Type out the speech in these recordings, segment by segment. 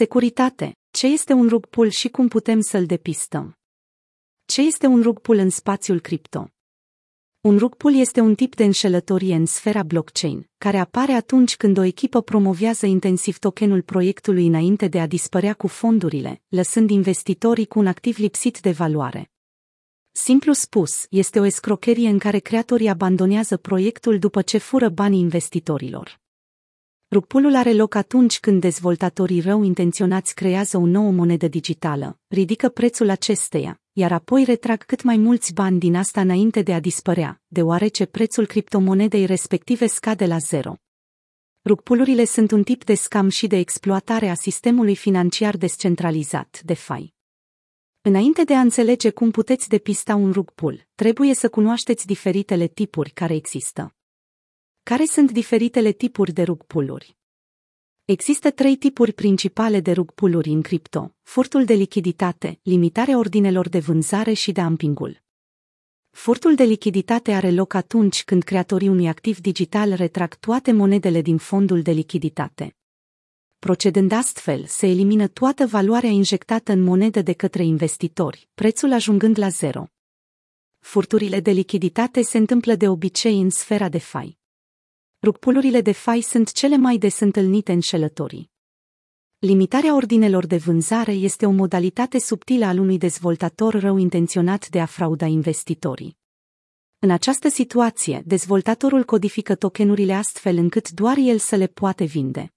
Securitate. Ce este un rug pull și cum putem să-l depistăm? Ce este un rug pull în spațiul cripto? Un rug pull este un tip de înșelătorie în sfera blockchain, care apare atunci când o echipă promovează intensiv tokenul proiectului înainte de a dispărea cu fondurile, lăsând investitorii cu un activ lipsit de valoare. Simplu spus, este o escrocherie în care creatorii abandonează proiectul după ce fură banii investitorilor. Rugpulul are loc atunci când dezvoltatorii rău intenționați creează o nouă monedă digitală, ridică prețul acesteia, iar apoi retrag cât mai mulți bani din asta înainte de a dispărea, deoarece prețul criptomonedei respective scade la zero. Rugpulurile sunt un tip de scam și de exploatare a sistemului financiar descentralizat, DeFi. Înainte de a înțelege cum puteți depista un rugpul, trebuie să cunoașteți diferitele tipuri care există. Care sunt diferitele tipuri de rugpuluri? Există trei tipuri principale de rugpuluri în cripto, furtul de lichiditate, limitarea ordinelor de vânzare și dumpingul. Furtul de lichiditate are loc atunci când creatorii unui activ digital retrag toate monedele din fondul de lichiditate. Procedând astfel, se elimină toată valoarea injectată în monedă de către investitori, prețul ajungând la zero. Furturile de lichiditate se întâmplă de obicei în sfera de fai. Rugpulurile de fai sunt cele mai des întâlnite înșelătorii. Limitarea ordinelor de vânzare este o modalitate subtilă al unui dezvoltator rău intenționat de a frauda investitorii. În această situație, dezvoltatorul codifică tokenurile astfel încât doar el să le poate vinde.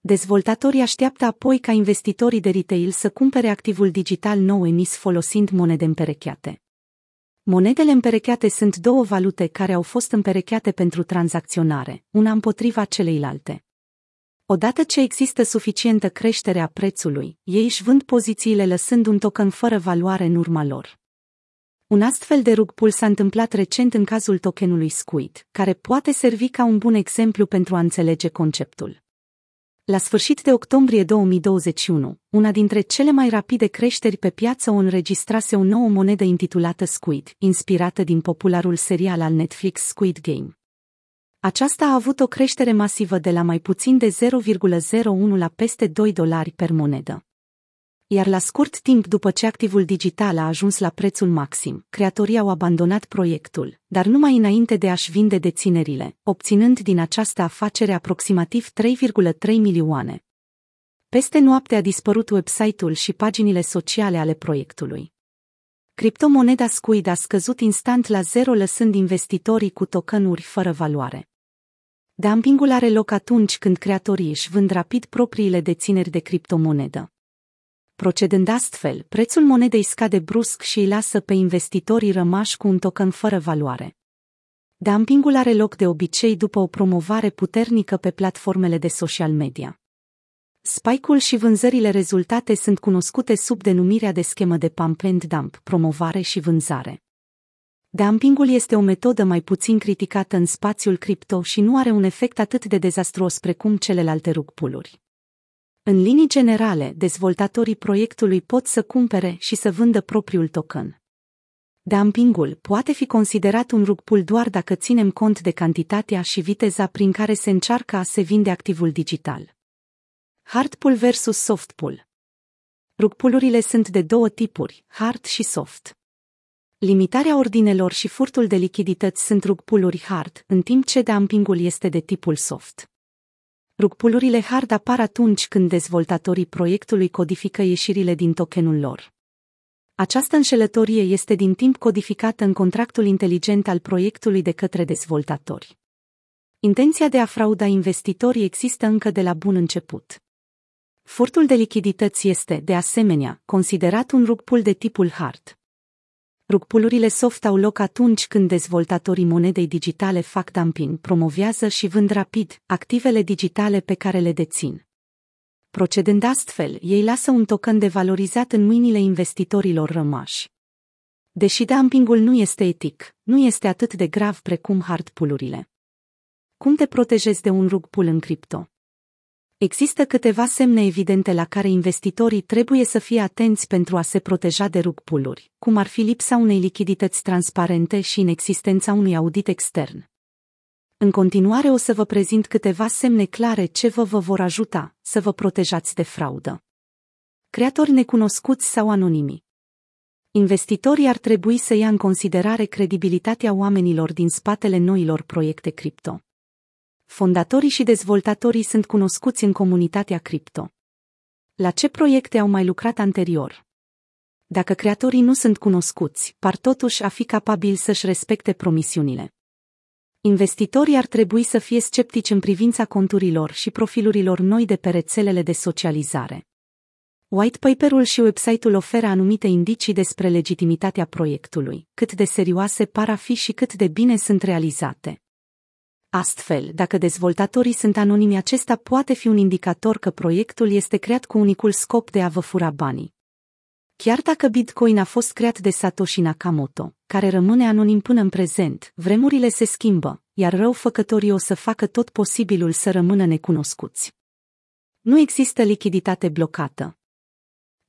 Dezvoltatorii așteaptă apoi ca investitorii de retail să cumpere activul digital nou emis folosind monede împerecheate. Monedele împerecheate sunt două valute care au fost împerecheate pentru tranzacționare, una împotriva celeilalte. Odată ce există suficientă creștere a prețului, ei își vând pozițiile lăsând un token fără valoare în urma lor. Un astfel de rug s-a întâmplat recent în cazul tokenului Squid, care poate servi ca un bun exemplu pentru a înțelege conceptul. La sfârșit de octombrie 2021, una dintre cele mai rapide creșteri pe piață o înregistrase o nouă monedă intitulată Squid, inspirată din popularul serial al Netflix Squid Game. Aceasta a avut o creștere masivă de la mai puțin de 0,01 la peste 2 dolari per monedă iar la scurt timp după ce activul digital a ajuns la prețul maxim, creatorii au abandonat proiectul, dar numai înainte de a-și vinde deținerile, obținând din această afacere aproximativ 3,3 milioane. Peste noapte a dispărut website-ul și paginile sociale ale proiectului. Criptomoneda Squid a scăzut instant la zero lăsând investitorii cu tokenuri fără valoare. Dumpingul are loc atunci când creatorii își vând rapid propriile dețineri de criptomonedă. Procedând astfel, prețul monedei scade brusc și îi lasă pe investitorii rămași cu un token fără valoare. Dumpingul are loc de obicei după o promovare puternică pe platformele de social media. Spike-ul și vânzările rezultate sunt cunoscute sub denumirea de schemă de pump and dump, promovare și vânzare. Dumpingul este o metodă mai puțin criticată în spațiul cripto și nu are un efect atât de dezastruos precum celelalte rugpuluri. În linii generale, dezvoltatorii proiectului pot să cumpere și să vândă propriul token. Dumpingul poate fi considerat un rugpul doar dacă ținem cont de cantitatea și viteza prin care se încearcă a se vinde activul digital. Hardpull versus softpull. Rugpulurile sunt de două tipuri, hard și soft. Limitarea ordinelor și furtul de lichidități sunt rugpuluri hard, în timp ce dumpingul este de tipul soft. Rugpulurile hard apar atunci când dezvoltatorii proiectului codifică ieșirile din tokenul lor. Această înșelătorie este din timp codificată în contractul inteligent al proiectului de către dezvoltatori. Intenția de a frauda investitorii există încă de la bun început. Furtul de lichidități este, de asemenea, considerat un rugpul de tipul hard. Rugpulurile soft au loc atunci când dezvoltatorii monedei digitale fac dumping, promovează și vând rapid activele digitale pe care le dețin. Procedând astfel, ei lasă un token devalorizat în mâinile investitorilor rămași. Deși dumpingul nu este etic, nu este atât de grav precum hardpulurile. Cum te protejezi de un rugpul în cripto? Există câteva semne evidente la care investitorii trebuie să fie atenți pentru a se proteja de rugpuluri, cum ar fi lipsa unei lichidități transparente și inexistența unui audit extern. În continuare o să vă prezint câteva semne clare ce vă, vă vor ajuta să vă protejați de fraudă. Creatori necunoscuți sau anonimi. Investitorii ar trebui să ia în considerare credibilitatea oamenilor din spatele noilor proiecte cripto. Fondatorii și dezvoltatorii sunt cunoscuți în comunitatea cripto. La ce proiecte au mai lucrat anterior? Dacă creatorii nu sunt cunoscuți, par totuși a fi capabili să-și respecte promisiunile. Investitorii ar trebui să fie sceptici în privința conturilor și profilurilor noi de pe rețelele de socializare. White paperul și website-ul oferă anumite indicii despre legitimitatea proiectului, cât de serioase par a fi și cât de bine sunt realizate. Astfel, dacă dezvoltatorii sunt anonimi, acesta poate fi un indicator că proiectul este creat cu unicul scop de a vă fura banii. Chiar dacă Bitcoin a fost creat de Satoshi Nakamoto, care rămâne anonim până în prezent, vremurile se schimbă, iar răufăcătorii o să facă tot posibilul să rămână necunoscuți. Nu există lichiditate blocată.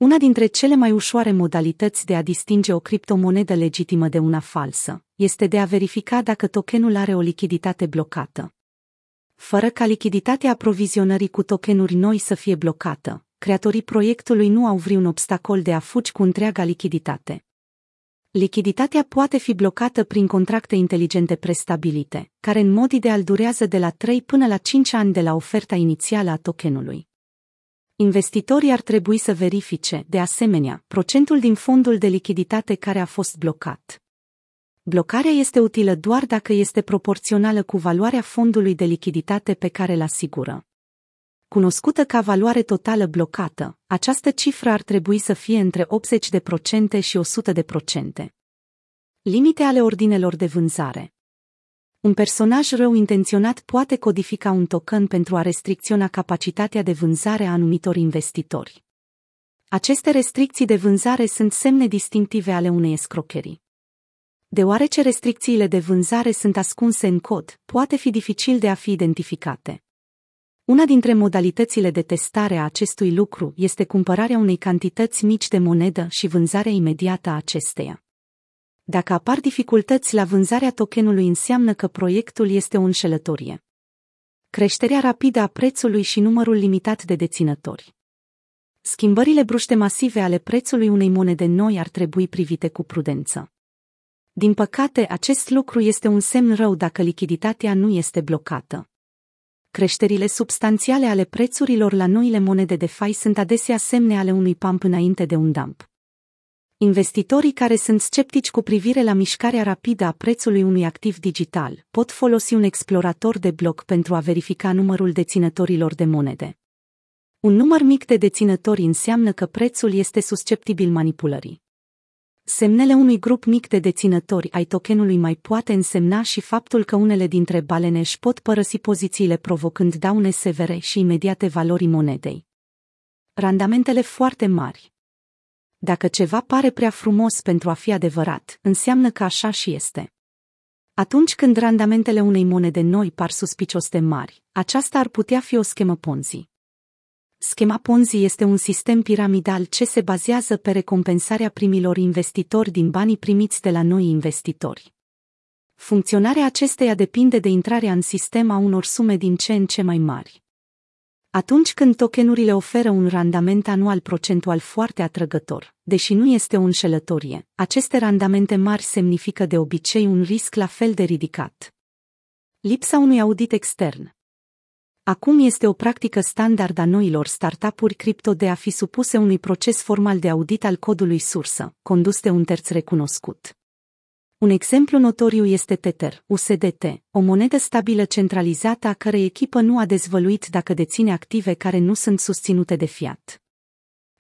Una dintre cele mai ușoare modalități de a distinge o criptomonedă legitimă de una falsă este de a verifica dacă tokenul are o lichiditate blocată. Fără ca lichiditatea aprovizionării cu tokenuri noi să fie blocată, creatorii proiectului nu au vreun obstacol de a fugi cu întreaga lichiditate. Lichiditatea poate fi blocată prin contracte inteligente prestabilite, care în mod ideal durează de la 3 până la 5 ani de la oferta inițială a tokenului. Investitorii ar trebui să verifice, de asemenea, procentul din fondul de lichiditate care a fost blocat. Blocarea este utilă doar dacă este proporțională cu valoarea fondului de lichiditate pe care îl asigură. Cunoscută ca valoare totală blocată, această cifră ar trebui să fie între 80% și 100%. Limite ale ordinelor de vânzare un personaj rău intenționat poate codifica un token pentru a restricționa capacitatea de vânzare a anumitor investitori. Aceste restricții de vânzare sunt semne distinctive ale unei escrocherii. Deoarece restricțiile de vânzare sunt ascunse în cod, poate fi dificil de a fi identificate. Una dintre modalitățile de testare a acestui lucru este cumpărarea unei cantități mici de monedă și vânzarea imediată a acesteia. Dacă apar dificultăți la vânzarea tokenului înseamnă că proiectul este o înșelătorie. Creșterea rapidă a prețului și numărul limitat de deținători. Schimbările bruște masive ale prețului unei monede noi ar trebui privite cu prudență. Din păcate, acest lucru este un semn rău dacă lichiditatea nu este blocată. Creșterile substanțiale ale prețurilor la noile monede de fai sunt adesea semne ale unui pump înainte de un dump. Investitorii care sunt sceptici cu privire la mișcarea rapidă a prețului unui activ digital pot folosi un explorator de bloc pentru a verifica numărul deținătorilor de monede. Un număr mic de deținători înseamnă că prețul este susceptibil manipulării. Semnele unui grup mic de deținători ai tokenului mai poate însemna și faptul că unele dintre balene își pot părăsi pozițiile provocând daune severe și imediate valorii monedei. Randamentele foarte mari dacă ceva pare prea frumos pentru a fi adevărat, înseamnă că așa și este. Atunci când randamentele unei monede noi par suspicios de mari, aceasta ar putea fi o schemă Ponzi. Schema Ponzi este un sistem piramidal ce se bazează pe recompensarea primilor investitori din banii primiți de la noi investitori. Funcționarea acesteia depinde de intrarea în sistem a unor sume din ce în ce mai mari. Atunci când tokenurile oferă un randament anual procentual foarte atrăgător, deși nu este o înșelătorie, aceste randamente mari semnifică de obicei un risc la fel de ridicat. Lipsa unui audit extern Acum este o practică standard a noilor startup-uri cripto de a fi supuse unui proces formal de audit al codului sursă, condus de un terț recunoscut. Un exemplu notoriu este Tether, USDT, o monedă stabilă centralizată a cărei echipă nu a dezvăluit dacă deține active care nu sunt susținute de fiat.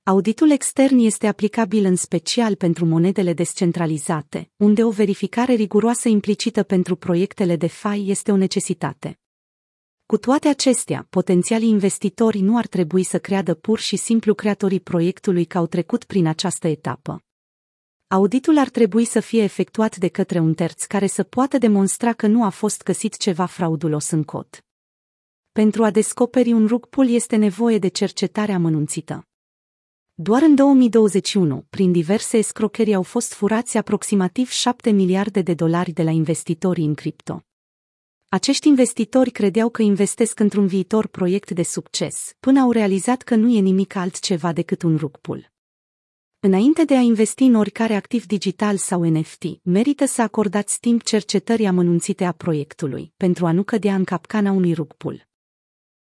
Auditul extern este aplicabil în special pentru monedele descentralizate, unde o verificare riguroasă implicită pentru proiectele de FI este o necesitate. Cu toate acestea, potențialii investitori nu ar trebui să creadă pur și simplu creatorii proiectului că au trecut prin această etapă. Auditul ar trebui să fie efectuat de către un terț care să poată demonstra că nu a fost găsit ceva fraudulos în cod. Pentru a descoperi un rug pull este nevoie de cercetare amănunțită. Doar în 2021, prin diverse escrocherii au fost furați aproximativ 7 miliarde de dolari de la investitorii în cripto. Acești investitori credeau că investesc într-un viitor proiect de succes, până au realizat că nu e nimic altceva decât un rug pull. Înainte de a investi în oricare activ digital sau NFT, merită să acordați timp cercetării amănunțite a proiectului, pentru a nu cădea în capcana unui rug pull.